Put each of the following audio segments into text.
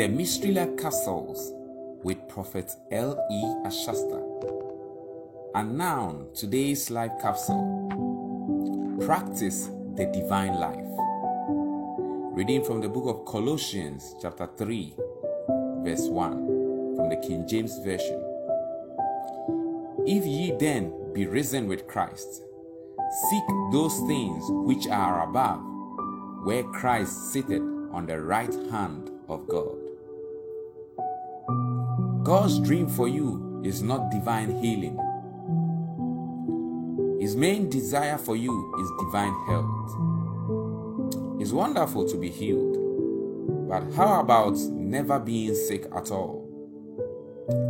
The Mystery Life Capsules with Prophet L.E. Ashasta. And now, today's life capsule Practice the Divine Life. Reading from the book of Colossians, chapter 3, verse 1, from the King James Version. If ye then be risen with Christ, seek those things which are above, where Christ sitteth on the right hand of God. God's dream for you is not divine healing. His main desire for you is divine health. It's wonderful to be healed, but how about never being sick at all?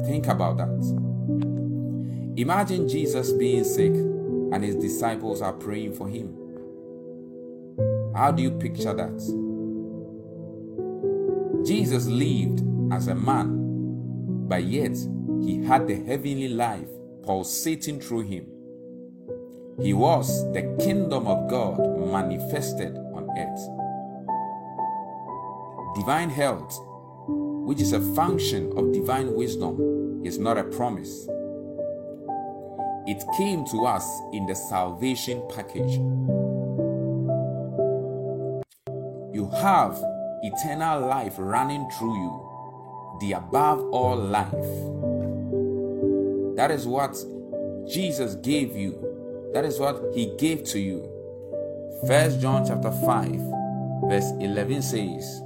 Think about that. Imagine Jesus being sick and his disciples are praying for him. How do you picture that? Jesus lived as a man, but yet he had the heavenly life pulsating through him. He was the kingdom of God manifested on earth. Divine health, which is a function of divine wisdom, is not a promise. It came to us in the salvation package. You have eternal life running through you, the above all life. That is what Jesus gave you. That is what he gave to you. First John chapter 5 verse 11 says,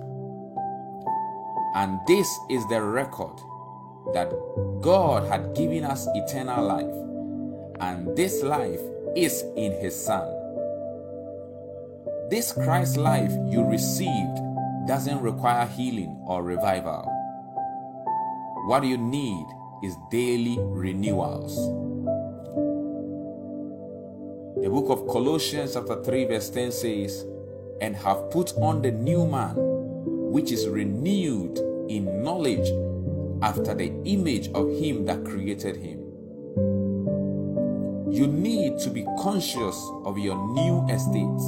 And this is the record that God had given us eternal life, and this life is in his Son. This Christ life you received doesn't require healing or revival. What you need is daily renewals. The book of Colossians, chapter 3, verse 10 says, And have put on the new man, which is renewed in knowledge after the image of him that created him. You need to be conscious of your new estate,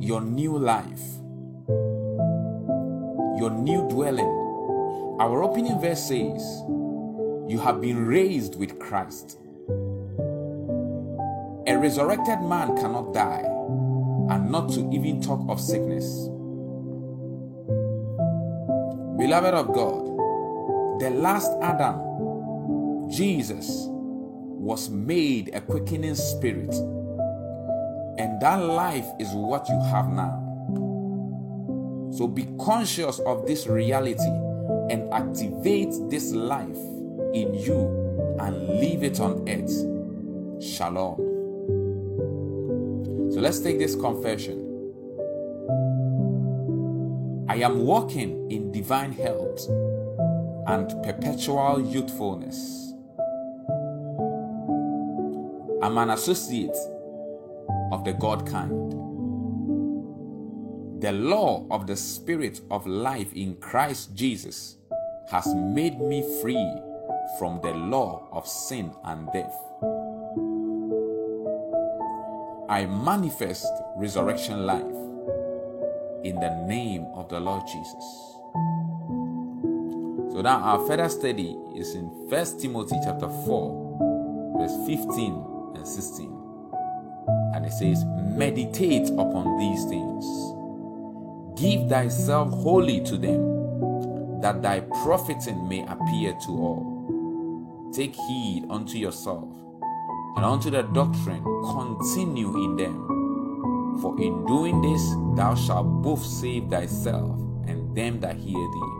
your new life your new dwelling. Our opening verse says, You have been raised with Christ. A resurrected man cannot die, and not to even talk of sickness. Beloved of God, the last Adam, Jesus, was made a quickening spirit, and that life is what you have now. So be conscious of this reality and activate this life in you and leave it on earth. Shalom. So let's take this confession. I am walking in divine health and perpetual youthfulness. I'm an associate of the God kind. The law of the Spirit of life in Christ Jesus has made me free from the law of sin and death. I manifest resurrection life in the name of the Lord Jesus. So now our further study is in 1 Timothy chapter 4 verse 15 and 16. And it says, Meditate upon these things Give thyself wholly to them, that thy profiting may appear to all. Take heed unto yourself, and unto the doctrine continue in them. For in doing this thou shalt both save thyself and them that hear thee.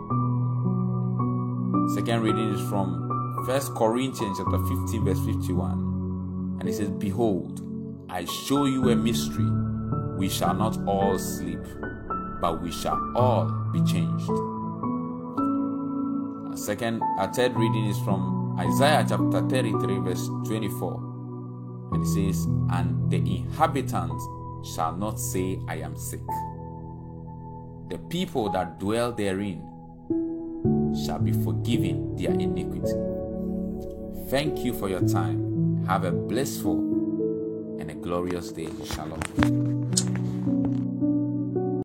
Second reading is from 1 Corinthians chapter 15, verse 51. And it says, Behold, I show you a mystery. We shall not all sleep but we shall all be changed. A second, a third reading is from Isaiah chapter 33, verse 24. And it says, And the inhabitants shall not say, I am sick. The people that dwell therein shall be forgiven their iniquity. Thank you for your time. Have a blissful and a glorious day. Shalom.